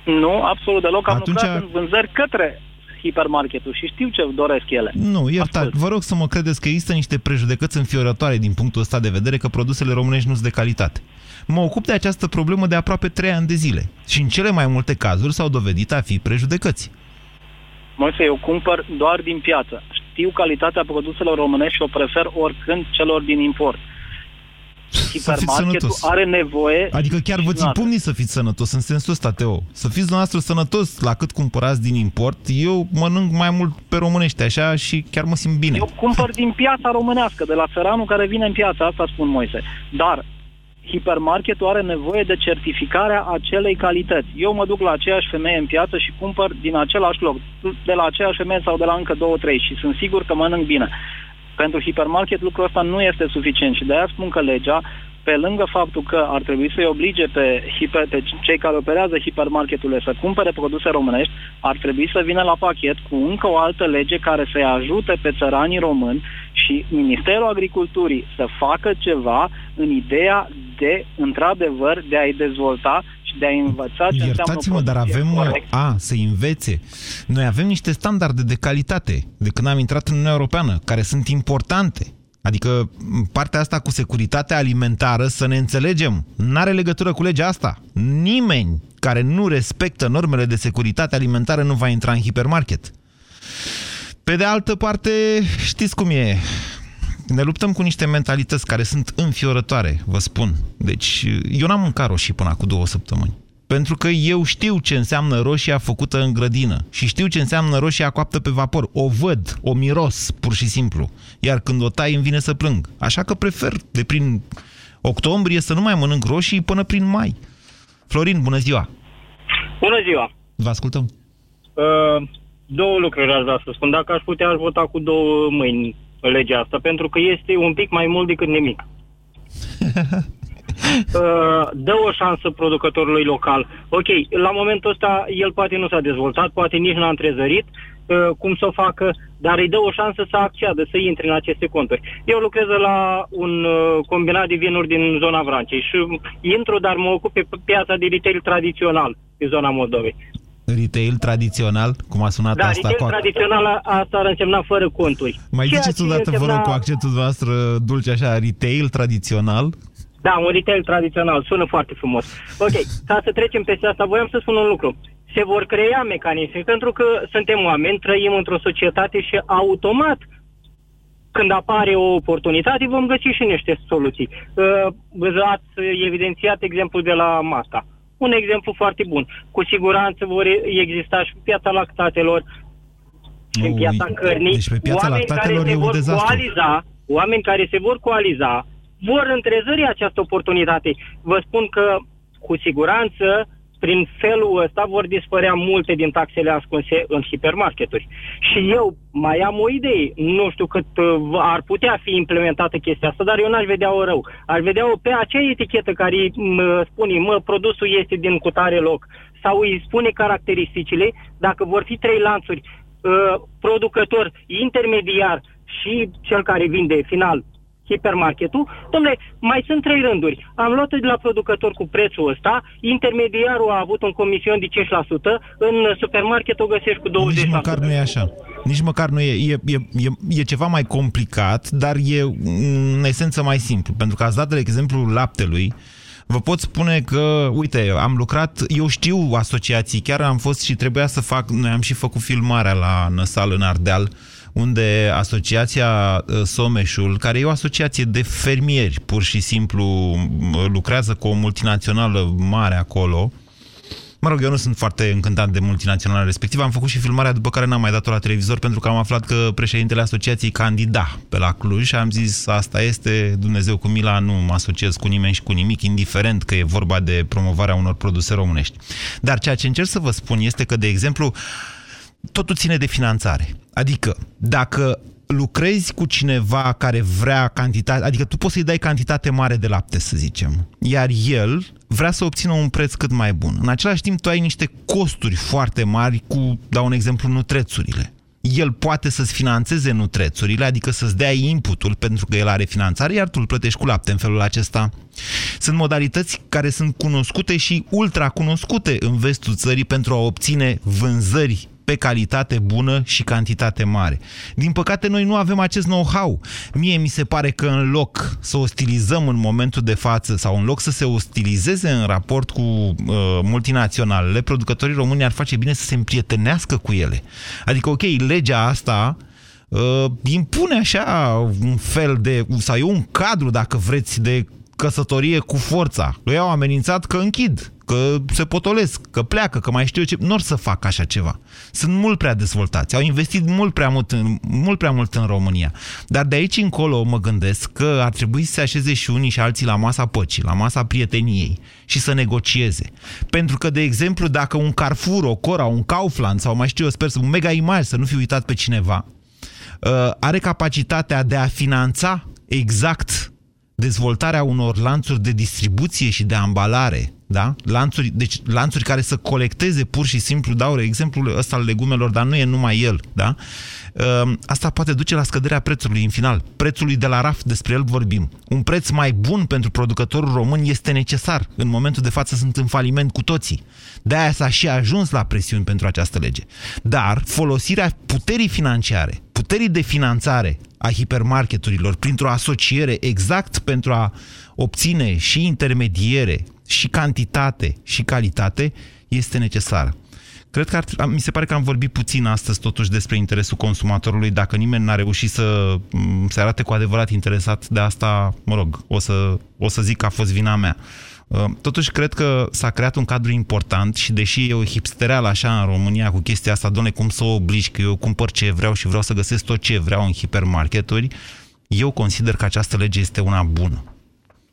Nu, absolut deloc. Am Atunci- lucrat în vânzări către hipermarketul și știu ce doresc ele. Nu, iertați. Vă rog să mă credeți că există niște prejudecăți înfiorătoare din punctul ăsta de vedere că produsele românești nu sunt de calitate. Mă ocup de această problemă de aproape 3 ani de zile și în cele mai multe cazuri s-au dovedit a fi prejudecăți. Moise, eu cumpăr doar din piață. Știu calitatea produselor românești și o prefer oricând celor din import. Hipermarketul sănătos. are nevoie... Adică chiar vă țin Nada. pumnii să fiți sănătos în sensul ăsta, Teo. Să fiți dumneavoastră sănătos la cât cumpărați din import. Eu mănânc mai mult pe românește așa și chiar mă simt bine. Eu cumpăr din piața românească, de la țăranul care vine în piață, asta spun Moise. Dar hipermarketul are nevoie de certificarea acelei calități. Eu mă duc la aceeași femeie în piață și cumpăr din același loc, de la aceeași femeie sau de la încă două, trei și sunt sigur că mănânc bine. Pentru hipermarket lucrul ăsta nu este suficient și de-aia spun că legea, pe lângă faptul că ar trebui să-i oblige pe, hiper, pe cei care operează hipermarketurile să cumpere produse românești, ar trebui să vină la pachet cu încă o altă lege care să-i ajute pe țăranii români și Ministerul Agriculturii să facă ceva în ideea de, într-adevăr, de a-i dezvolta și de a învăța ce înseamnă o Iertați-mă, dar producție avem, corectă. a, să învețe. Noi avem niște standarde de calitate de când am intrat în Uniunea Europeană, care sunt importante. Adică m, partea asta cu securitatea alimentară, să ne înțelegem, n-are legătură cu legea asta. Nimeni care nu respectă normele de securitate alimentară nu va intra în hipermarket. Pe de altă parte, știți cum e, ne luptăm cu niște mentalități care sunt înfiorătoare, vă spun. Deci, eu n-am mâncat roșii până cu două săptămâni. Pentru că eu știu ce înseamnă roșia făcută în grădină și știu ce înseamnă roșia coaptă pe vapor. O văd, o miros, pur și simplu. Iar când o tai îmi vine să plâng. Așa că prefer de prin octombrie să nu mai mănânc roșii până prin mai. Florin, bună ziua! Bună ziua! Vă ascultăm. Uh, două lucruri aș vrea să spun. Dacă aș putea, aș vota cu două mâini legea asta, pentru că este un pic mai mult decât nimic. Uh, dă o șansă producătorului local. Ok, la momentul ăsta el poate nu s-a dezvoltat, poate nici nu a întrezărit uh, cum să o facă, dar îi dă o șansă să acceadă, să intre în aceste conturi. Eu lucrez la un uh, combinat de vinuri din zona Vrancei și intru, dar mă ocup pe piața de retail tradițional din zona Moldovei. Retail tradițional, cum a sunat Da, asta? retail cu- tradițional a- asta ar însemna fără conturi. Mai Ceea ziceți ce odată, vă rog, însemna- cu accentul noastră dulce așa, retail tradițional? Da, un retail tradițional, sună foarte frumos. Ok, ca să trecem peste asta, voiam să spun un lucru. Se vor crea mecanisme, pentru că suntem oameni, trăim într-o societate și automat când apare o oportunitate, vom găsi și niște soluții. Uh, ați evidențiat exemplul de la Masta. Un exemplu foarte bun. Cu siguranță vor exista și piața lactatelor, și în Ui, piața cărnii, deci pe piața oameni lactatelor care e se un vor dezastru. coaliza, oameni care se vor coaliza, vor întrezări această oportunitate. Vă spun că, cu siguranță, prin felul ăsta vor dispărea multe din taxele ascunse în hipermarketuri. Și eu mai am o idee, nu știu cât uh, ar putea fi implementată chestia asta, dar eu n-aș vedea-o rău. Aș vedea-o pe acea etichetă care mă, spune, mă, produsul este din cutare loc, sau îi spune caracteristicile, dacă vor fi trei lanțuri, uh, producător, intermediar și cel care vinde final hipermarketul, domnule, mai sunt trei rânduri. Am luat de la producător cu prețul ăsta, intermediarul a avut un comision de 5%, în supermarket o găsești cu 20%. Nici măcar nu e așa. Nici măcar nu e. E, e, e, e ceva mai complicat, dar e în esență mai simplu. Pentru că ați dat de exemplu laptelui. Vă pot spune că, uite, am lucrat, eu știu asociații, chiar am fost și trebuia să fac, noi am și făcut filmarea la Năsal în Ardeal, unde asociația uh, Someșul, care e o asociație de fermieri, pur și simplu lucrează cu o multinațională mare acolo, Mă rog, eu nu sunt foarte încântat de multinaționale respectiv. Am făcut și filmarea după care n-am mai dat-o la televizor pentru că am aflat că președintele asociației candida pe la Cluj și am zis asta este, Dumnezeu cu mila, nu mă asociez cu nimeni și cu nimic, indiferent că e vorba de promovarea unor produse românești. Dar ceea ce încerc să vă spun este că, de exemplu, totul ține de finanțare. Adică, dacă lucrezi cu cineva care vrea cantitate, adică tu poți să-i dai cantitate mare de lapte, să zicem, iar el vrea să obțină un preț cât mai bun. În același timp, tu ai niște costuri foarte mari cu, dau un exemplu, nutrețurile. El poate să-ți financeze nutrețurile, adică să-ți dea inputul pentru că el are finanțare, iar tu îl plătești cu lapte în felul acesta. Sunt modalități care sunt cunoscute și ultra cunoscute în vestul țării pentru a obține vânzări pe calitate bună și cantitate mare. Din păcate, noi nu avem acest know-how. Mie mi se pare că în loc să ostilizăm în momentul de față sau în loc să se ostilizeze în raport cu uh, multinaționalele, producătorii români ar face bine să se împrietenească cu ele. Adică, ok, legea asta uh, impune așa un fel de, sau e un cadru, dacă vreți, de căsătorie cu forța. Lui au amenințat că închid că se potolesc, că pleacă, că mai știu eu ce... Nu or să facă așa ceva. Sunt mult prea dezvoltați, au investit mult prea mult, în, mult prea mult în România. Dar de aici încolo mă gândesc că ar trebui să se așeze și unii și alții la masa păcii, la masa prieteniei și să negocieze. Pentru că, de exemplu, dacă un Carrefour, o Cora, un Kaufland sau mai știu eu, sper, un Mega Image, să nu fi uitat pe cineva, uh, are capacitatea de a finanța exact dezvoltarea unor lanțuri de distribuție și de ambalare da? Lanțuri, deci lanțuri care să colecteze pur și simplu, dau exemplul ăsta al legumelor, dar nu e numai el, da? Ehm, asta poate duce la scăderea prețului în final. Prețului de la RAF, despre el vorbim. Un preț mai bun pentru producătorul român este necesar. În momentul de față sunt în faliment cu toții. De-aia s-a și ajuns la presiuni pentru această lege. Dar folosirea puterii financiare, puterii de finanțare a hipermarketurilor printr-o asociere exact pentru a obține și intermediere și cantitate și calitate este necesară. Cred că ar, mi se pare că am vorbit puțin astăzi totuși despre interesul consumatorului. Dacă nimeni n-a reușit să se arate cu adevărat interesat de asta, mă rog, o să, o să zic că a fost vina mea. Uh, totuși, cred că s-a creat un cadru important și deși e o hipstereală așa în România cu chestia asta, doamne, cum să o obligi, că eu cumpăr ce vreau și vreau să găsesc tot ce vreau în hipermarketuri, eu consider că această lege este una bună.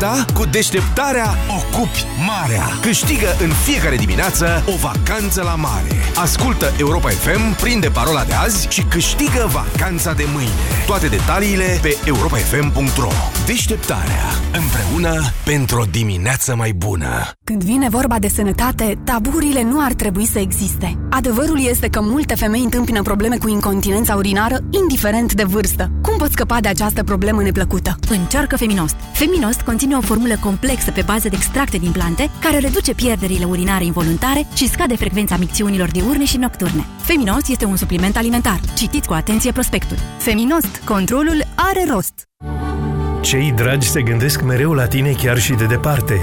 Da, cu deșteptarea ocupi marea. Câștigă în fiecare dimineață o vacanță la mare. Ascultă Europa FM, prinde parola de azi și câștigă vacanța de mâine. Toate detaliile pe europafm.ro Deșteptarea. Împreună pentru o dimineață mai bună. Când vine vorba de sănătate, taburile nu ar trebui să existe. Adevărul este că multe femei întâmpină probleme cu incontinența urinară, indiferent de vârstă. Cum poți scăpa de această problemă neplăcută? Încearcă Feminost. Feminost conține o formulă complexă pe bază de extracte din plante, care reduce pierderile urinare involuntare și scade frecvența micțiunilor diurne și nocturne. Feminost este un supliment alimentar. Citiți cu atenție prospectul. Feminost. Controlul are rost. Cei dragi se gândesc mereu la tine chiar și de departe.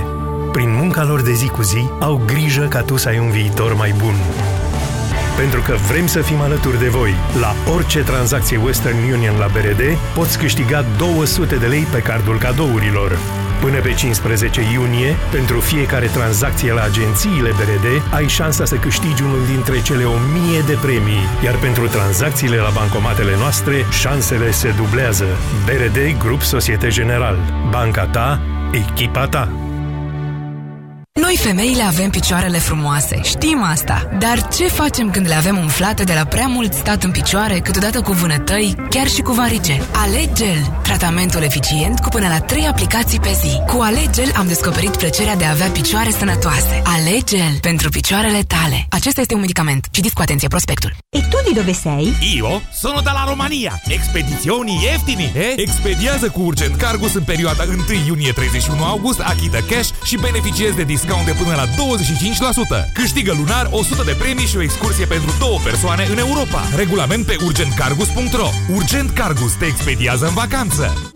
Prin munca lor de zi cu zi, au grijă ca tu să ai un viitor mai bun. Pentru că vrem să fim alături de voi. La orice tranzacție Western Union la BRD, poți câștiga 200 de lei pe cardul cadourilor. Până pe 15 iunie, pentru fiecare tranzacție la agențiile BRD, ai șansa să câștigi unul dintre cele 1000 de premii, iar pentru tranzacțiile la bancomatele noastre, șansele se dublează. BRD Grup Societe General. Banca ta, echipa ta. Noi femeile avem picioarele frumoase, știm asta. Dar ce facem când le avem umflate de la prea mult stat în picioare, câteodată cu vânătăi, chiar și cu varice? Alegel, tratamentul eficient cu până la 3 aplicații pe zi. Cu Alegel am descoperit plăcerea de a avea picioare sănătoase. Alegel pentru picioarele tale. Acesta este un medicament. Citiți cu atenție prospectul. E tu di dove sei? Io sono dalla Romania. Expedizioni ieftini, eh? Expediază cu Urgent Cargus în perioada 1 iunie-31 august, achită cash și beneficiezi de discount discount de până la 25%. Câștigă lunar 100 de premii și o excursie pentru două persoane în Europa. Regulament pe urgentcargus.ro Urgent Cargus te expediază în vacanță.